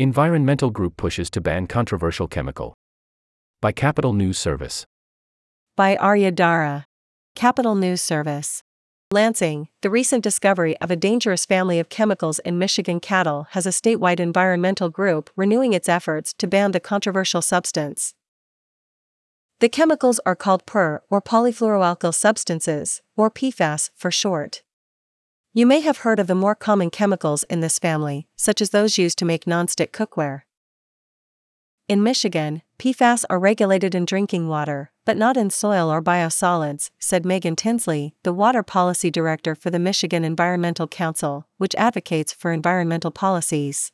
Environmental group pushes to ban controversial chemical. By Capital News Service. By Arya Dara. Capital News Service. Lansing, the recent discovery of a dangerous family of chemicals in Michigan cattle has a statewide environmental group renewing its efforts to ban the controversial substance. The chemicals are called PER or polyfluoroalkyl substances, or PFAS for short. You may have heard of the more common chemicals in this family, such as those used to make nonstick cookware. In Michigan, PFAS are regulated in drinking water, but not in soil or biosolids, said Megan Tinsley, the water policy director for the Michigan Environmental Council, which advocates for environmental policies.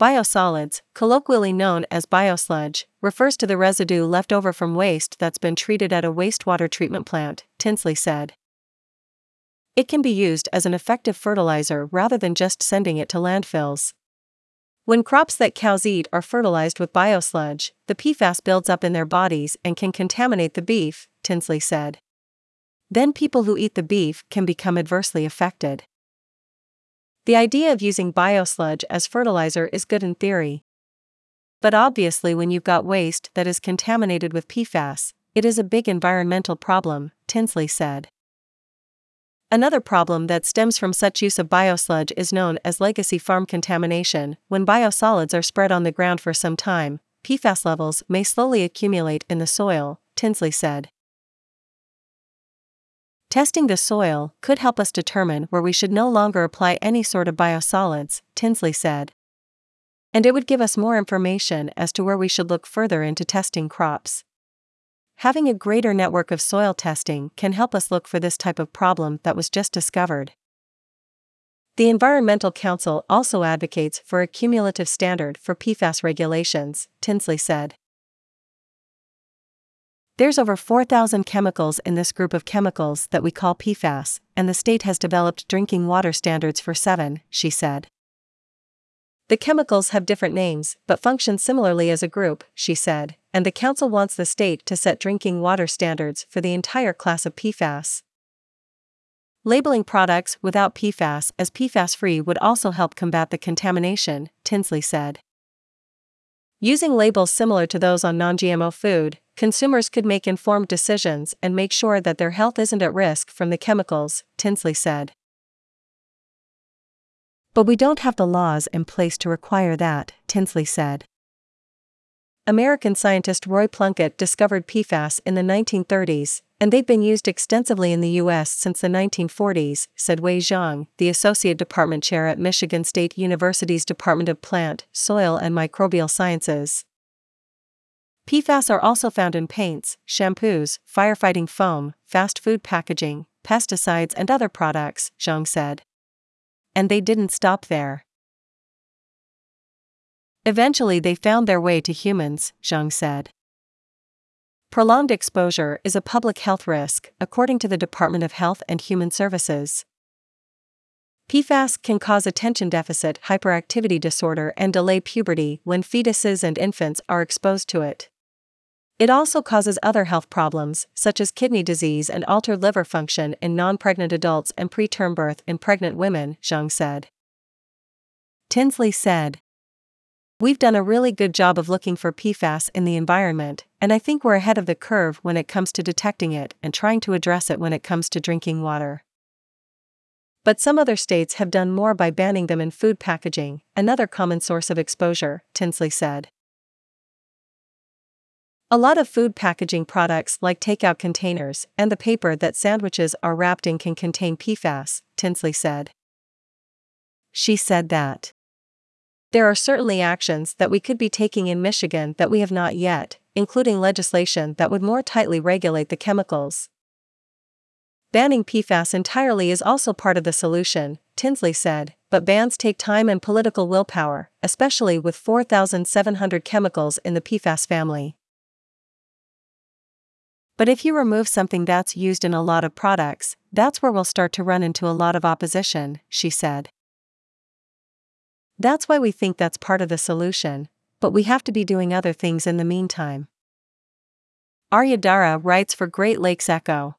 Biosolids, colloquially known as biosludge, refers to the residue left over from waste that's been treated at a wastewater treatment plant, Tinsley said. It can be used as an effective fertilizer rather than just sending it to landfills. When crops that cows eat are fertilized with biosludge, the PFAS builds up in their bodies and can contaminate the beef, Tinsley said. Then people who eat the beef can become adversely affected. The idea of using biosludge as fertilizer is good in theory. But obviously, when you've got waste that is contaminated with PFAS, it is a big environmental problem, Tinsley said. Another problem that stems from such use of biosludge is known as legacy farm contamination. When biosolids are spread on the ground for some time, PFAS levels may slowly accumulate in the soil, Tinsley said. Testing the soil could help us determine where we should no longer apply any sort of biosolids, Tinsley said. And it would give us more information as to where we should look further into testing crops. Having a greater network of soil testing can help us look for this type of problem that was just discovered. The Environmental Council also advocates for a cumulative standard for PFAS regulations, Tinsley said. There's over 4,000 chemicals in this group of chemicals that we call PFAS, and the state has developed drinking water standards for seven, she said. The chemicals have different names, but function similarly as a group, she said, and the Council wants the state to set drinking water standards for the entire class of PFAS. Labeling products without PFAS as PFAS free would also help combat the contamination, Tinsley said. Using labels similar to those on non GMO food, consumers could make informed decisions and make sure that their health isn't at risk from the chemicals, Tinsley said. But we don't have the laws in place to require that, Tinsley said. American scientist Roy Plunkett discovered PFAS in the 1930s, and they've been used extensively in the U.S. since the 1940s, said Wei Zhang, the Associate Department Chair at Michigan State University's Department of Plant, Soil and Microbial Sciences. PFAS are also found in paints, shampoos, firefighting foam, fast food packaging, pesticides, and other products, Zhang said. And they didn't stop there. Eventually, they found their way to humans, Zhang said. Prolonged exposure is a public health risk, according to the Department of Health and Human Services. PFAS can cause attention deficit hyperactivity disorder and delay puberty when fetuses and infants are exposed to it. It also causes other health problems, such as kidney disease and altered liver function in non pregnant adults and preterm birth in pregnant women, Zhang said. Tinsley said, We've done a really good job of looking for PFAS in the environment, and I think we're ahead of the curve when it comes to detecting it and trying to address it when it comes to drinking water. But some other states have done more by banning them in food packaging, another common source of exposure, Tinsley said. A lot of food packaging products like takeout containers and the paper that sandwiches are wrapped in can contain PFAS, Tinsley said. She said that. There are certainly actions that we could be taking in Michigan that we have not yet, including legislation that would more tightly regulate the chemicals. Banning PFAS entirely is also part of the solution, Tinsley said, but bans take time and political willpower, especially with 4,700 chemicals in the PFAS family. But if you remove something that's used in a lot of products, that's where we'll start to run into a lot of opposition, she said. That's why we think that's part of the solution, but we have to be doing other things in the meantime. Arya Dara writes for Great Lakes Echo.